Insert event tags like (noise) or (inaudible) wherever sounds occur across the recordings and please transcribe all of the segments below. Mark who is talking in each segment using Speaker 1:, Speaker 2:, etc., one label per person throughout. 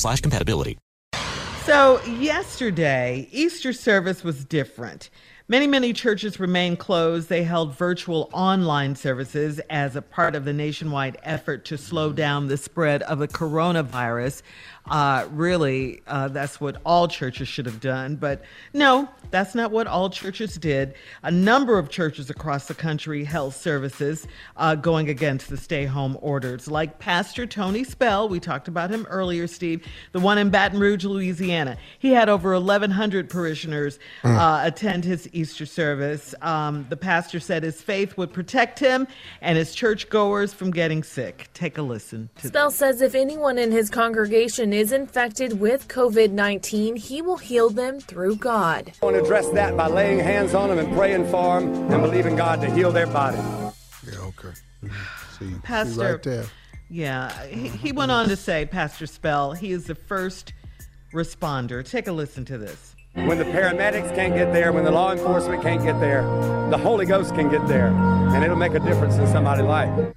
Speaker 1: slash compatibility.
Speaker 2: So, yesterday, Easter service was different. Many, many churches remained closed. They held virtual online services as a part of the nationwide effort to slow down the spread of the coronavirus. Uh, really, uh, that's what all churches should have done. But no, that's not what all churches did. A number of churches across the country held services uh, going against the stay home orders, like Pastor Tony Spell. We talked about him earlier, Steve, the one in Baton Rouge, Louisiana. He had over 1,100 parishioners uh, attend his Easter service. Um, the pastor said his faith would protect him and his churchgoers from getting sick. Take a listen to
Speaker 3: Spell says if anyone in his congregation is infected with COVID 19, he will heal them through God.
Speaker 4: I want to address that by laying hands on them and praying for them and believing God to heal their body.
Speaker 5: Yeah, okay. Mm-hmm. See,
Speaker 2: Pastor,
Speaker 5: see right there.
Speaker 2: Yeah, he, he went on to say, Pastor Spell, he is the first responder. Take a listen to this.
Speaker 4: When the paramedics can't get there, when the law enforcement can't get there, the Holy Ghost can get there, and it'll make a difference in somebody's life.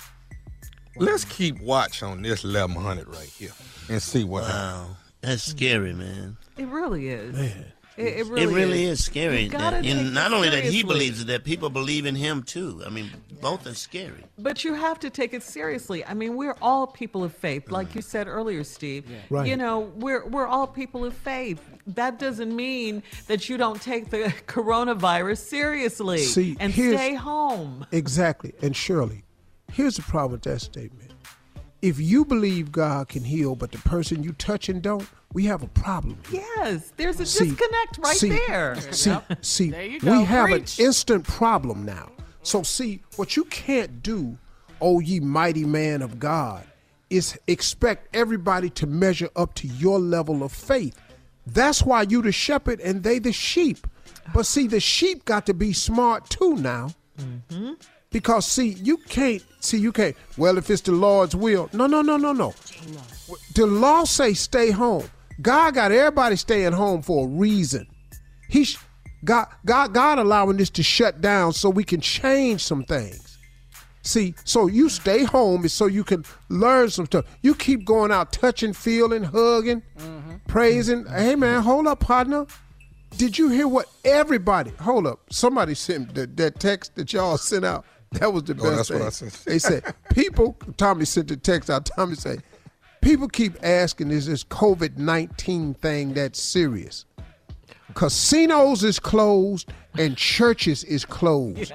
Speaker 5: Let's keep watch on this 1100 right here and see what happens.
Speaker 6: Wow, that's scary, man.
Speaker 2: It really is.
Speaker 6: Man.
Speaker 2: It, it really,
Speaker 6: it really is, scary.
Speaker 2: You
Speaker 6: That- and not
Speaker 2: it
Speaker 6: only that he believes it, that people believe in him too. I mean, both are scary.
Speaker 2: But you have to take it seriously. I mean, we're all people of faith, like you mm. said earlier, Steve.
Speaker 5: Right.
Speaker 2: You know, we're we're all people of faith. That doesn't mean that you don't take the (laughs) coronavirus seriously
Speaker 7: See,
Speaker 2: and stay home.
Speaker 7: Exactly. And Shirley, here's the problem with that statement. If you believe God can heal, but the person you touch and don't, we have a problem.
Speaker 2: Yes, there's a
Speaker 7: See-
Speaker 2: disconnect right
Speaker 7: see-
Speaker 2: there.
Speaker 7: See, see,
Speaker 2: There you go.
Speaker 7: we have
Speaker 2: Preach.
Speaker 7: an instant problem now. So see, what you can't do, oh ye mighty man of God, is expect everybody to measure up to your level of faith. That's why you the shepherd and they the sheep. But see, the sheep got to be smart too now.
Speaker 2: Mm-hmm.
Speaker 7: Because see, you can't see you can't. Well, if it's the Lord's will, no, no, no, no, no. The law say stay home. God got everybody staying home for a reason. He, sh- God, God, God allowing this to shut down so we can change some things. See, so you stay home is so you can learn some stuff. You keep going out, touching, feeling, hugging, mm-hmm. praising. Hey man, hold up, partner. Did you hear what everybody? Hold up. Somebody sent that, that text that y'all sent out. That was the
Speaker 5: Oh,
Speaker 7: best
Speaker 5: that's what
Speaker 7: thing.
Speaker 5: I sent.
Speaker 7: They said people. Tommy sent the text out. Tommy said, people keep asking, is this COVID nineteen thing that serious? Casinos is closed and churches is closed.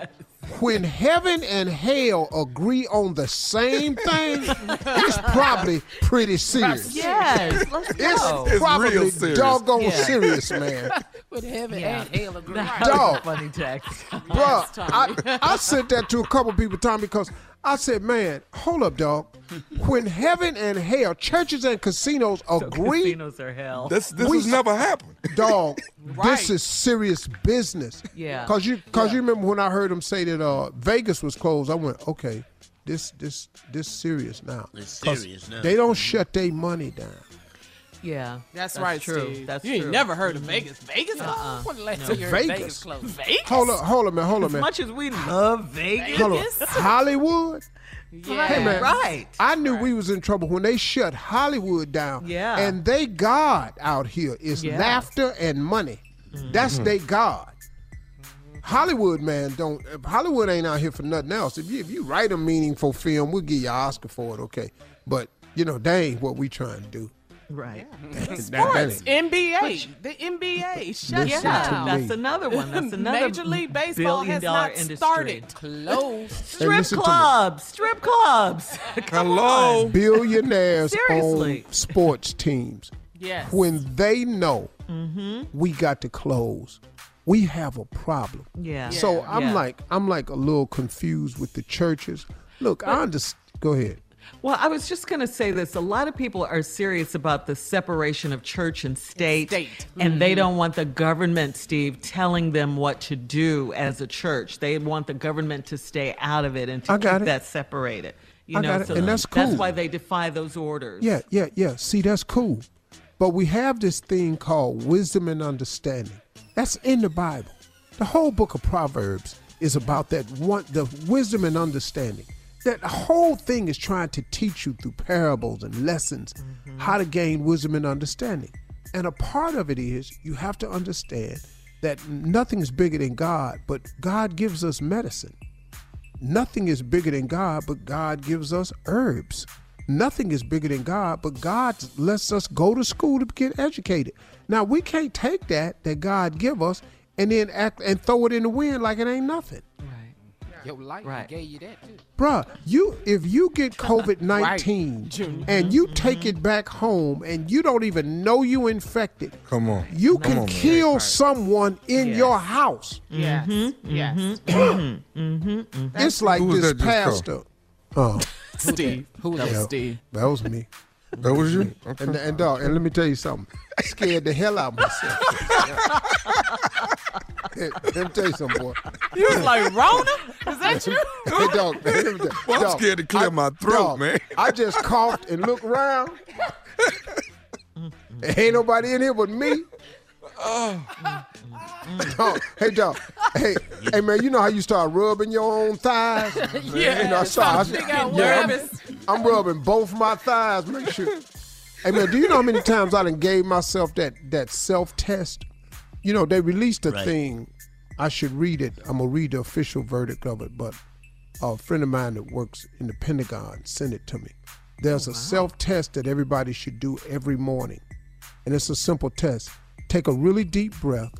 Speaker 7: When heaven and hell agree on the same thing, it's probably pretty serious.
Speaker 8: Yes, let's
Speaker 7: It's
Speaker 8: go.
Speaker 5: It's
Speaker 7: probably
Speaker 5: real serious.
Speaker 7: doggone
Speaker 8: Yeah.
Speaker 7: serious, man. (laughs)
Speaker 8: With heaven
Speaker 2: Yeah.
Speaker 8: and hell agree.
Speaker 2: That
Speaker 7: Dog.
Speaker 2: funny text.
Speaker 7: Bro, (laughs) I, I sent that to a couple people, Tom, because I said, man, hold up, dog. When heaven and hell, churches and casinos (laughs) agree,
Speaker 2: Casinos are hell.
Speaker 5: This this
Speaker 7: We-
Speaker 5: has never happened. (laughs)
Speaker 7: dog, (laughs)
Speaker 8: Right.
Speaker 7: this is serious business.
Speaker 2: Yeah.
Speaker 7: Cause you, cause you remember when I heard them say that uh, Vegas was closed, I went, okay, this, this, this serious now.
Speaker 6: It's
Speaker 7: 'Cause
Speaker 6: serious now.
Speaker 7: They don't shut their money down.
Speaker 2: Yeah,
Speaker 8: That's, right,
Speaker 2: true.
Speaker 8: Steve.
Speaker 2: That's
Speaker 8: you ain't
Speaker 2: true.
Speaker 8: never heard of mm-hmm. Vegas. Vegas?
Speaker 2: Uh-uh.
Speaker 8: When the last
Speaker 2: No.
Speaker 8: time you heard
Speaker 7: Vegas.
Speaker 8: Vegas closed? Vegas?
Speaker 7: Hold up, hold up, man, hold up,
Speaker 2: As
Speaker 7: man.
Speaker 2: much as we love Vegas,
Speaker 7: Hold (laughs) on. Hollywood.
Speaker 8: Yeah.
Speaker 7: Hey man,
Speaker 2: right?
Speaker 7: I knew we was in trouble when they shut Hollywood down.
Speaker 2: Yeah.
Speaker 7: And they God out here is
Speaker 2: Yeah.
Speaker 7: laughter and money. Mm-hmm. That's mm-hmm. they God. Hollywood man don't Hollywood ain't out here for nothing else. If you if you write a meaningful film, we'll give you an Oscar for it, okay. But you know, they ain't what we trying to do.
Speaker 2: Right.
Speaker 7: That- that
Speaker 8: Sports, NBA, the NBA, shut
Speaker 7: Listen
Speaker 8: down.
Speaker 2: That's another one. That's (laughs) another
Speaker 8: Major League Baseball has not
Speaker 2: industry.
Speaker 8: started. Closed.
Speaker 2: Strip
Speaker 7: listen to
Speaker 2: clubs, strip clubs. (laughs)
Speaker 5: Hello.
Speaker 2: on.
Speaker 7: Billionaires
Speaker 2: Seriously.
Speaker 7: own sports teams.
Speaker 8: Yes.
Speaker 7: When they know mm-hmm. we got to close, we have a problem.
Speaker 2: Yeah.
Speaker 7: So I'm
Speaker 2: Yeah.
Speaker 7: like I'm like a little confused with the churches. Look, I understand. Go ahead.
Speaker 2: Well, I was just going to say this. A lot of people are serious about the separation of church and state,
Speaker 8: State.
Speaker 2: and they mm-hmm. don't want the government, Steve, telling them what to do as a church. They want the government to stay out of it and to
Speaker 7: I got
Speaker 2: keep
Speaker 7: it.
Speaker 2: that separated. You
Speaker 7: I
Speaker 2: know,
Speaker 7: got it,
Speaker 2: so
Speaker 7: and that's cool.
Speaker 2: That's why they defy those orders.
Speaker 7: Yeah, yeah, yeah. See, that's cool. But we have this thing called wisdom and understanding. That's in the Bible. The whole book of Proverbs is about that one the wisdom and understanding. That whole thing is trying to teach you through parables and lessons mm-hmm. how to gain wisdom and understanding. And a part of it is you have to understand that nothing is bigger than God, but God gives us medicine. Nothing is bigger than God, but God gives us herbs. Nothing is bigger than God, but God lets us go to school to get educated. Now we can't take that that God give us and then act and throw it in the wind like it ain't nothing.
Speaker 8: Your life
Speaker 2: Right.
Speaker 8: gave you that too.
Speaker 7: Bruh, you if you get COVID nineteen
Speaker 8: Junior.
Speaker 7: and you take it back home and you don't even know you infected,
Speaker 5: Come on.
Speaker 7: you
Speaker 5: Come
Speaker 7: can
Speaker 5: on, man.
Speaker 7: kill someone in
Speaker 2: Yes.
Speaker 7: your house.
Speaker 8: Yes. Mm-hmm. Yes. Mm-hmm. Mm-hmm.
Speaker 7: It's like
Speaker 5: Who was
Speaker 7: this
Speaker 5: that just
Speaker 7: pastor. Oh, (laughs)
Speaker 8: Steve. Who was that? Steve?
Speaker 7: that was me.
Speaker 5: That was you? Okay. (laughs)
Speaker 7: And, and dog, and let me tell you something. I scared the hell out of myself. (laughs) let me tell you something, boy.
Speaker 8: You was like Rona? Is that you? (laughs)
Speaker 7: Hey, dog, let me tell-
Speaker 5: Well, I'm scared to clear
Speaker 7: I-
Speaker 5: my throat,
Speaker 7: dog,
Speaker 5: man.
Speaker 7: I just coughed and looked around. (laughs) Ain't nobody in here but me. Dog, hey, dog. Hey, hey, man. You know how you start rubbing your own thighs?
Speaker 8: Yeah. (laughs)
Speaker 7: You know, I start.
Speaker 8: Stop figuring out
Speaker 7: yeah, I'm- I'm rubbing both my thighs. Make sure. Hey man, do you know how many times I done gave myself that that self test? You know, they released a
Speaker 6: Right.
Speaker 7: thing. I should read it. I'm gonna read the official verdict of it, but a friend of mine that works in the Pentagon sent it to me. There's oh, a self test that everybody should do every morning. And it's a simple test. Take a really deep breath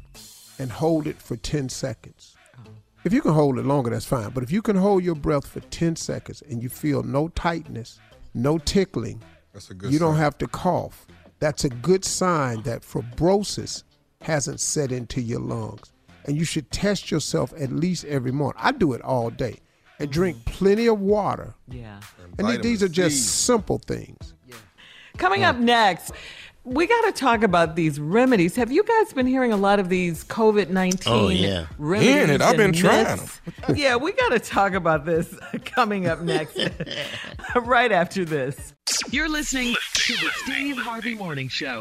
Speaker 7: and hold it for 10 seconds. Oh. If you can hold it longer, that's fine. But if you can hold your breath for 10 seconds and you feel no tightness, no tickling,
Speaker 5: That's a good
Speaker 7: you don't have to cough. That's a good sign that fibrosis hasn't set into your lungs. And you should test yourself at least every morning. I do it all day. And drink mm-hmm. plenty of water.
Speaker 2: Yeah.
Speaker 7: And th- these are just simple things.
Speaker 2: Coming up next, we got to talk about these remedies. Have you guys been hearing a lot of these COVID 19
Speaker 6: Oh, yeah.
Speaker 2: remedies?
Speaker 5: Hearing it. I've been
Speaker 2: and
Speaker 5: trying
Speaker 2: myths? (laughs) yeah, we got to talk about this (laughs) coming up next, (laughs) right after this.
Speaker 9: You're listening to the Steve Harvey Morning Show.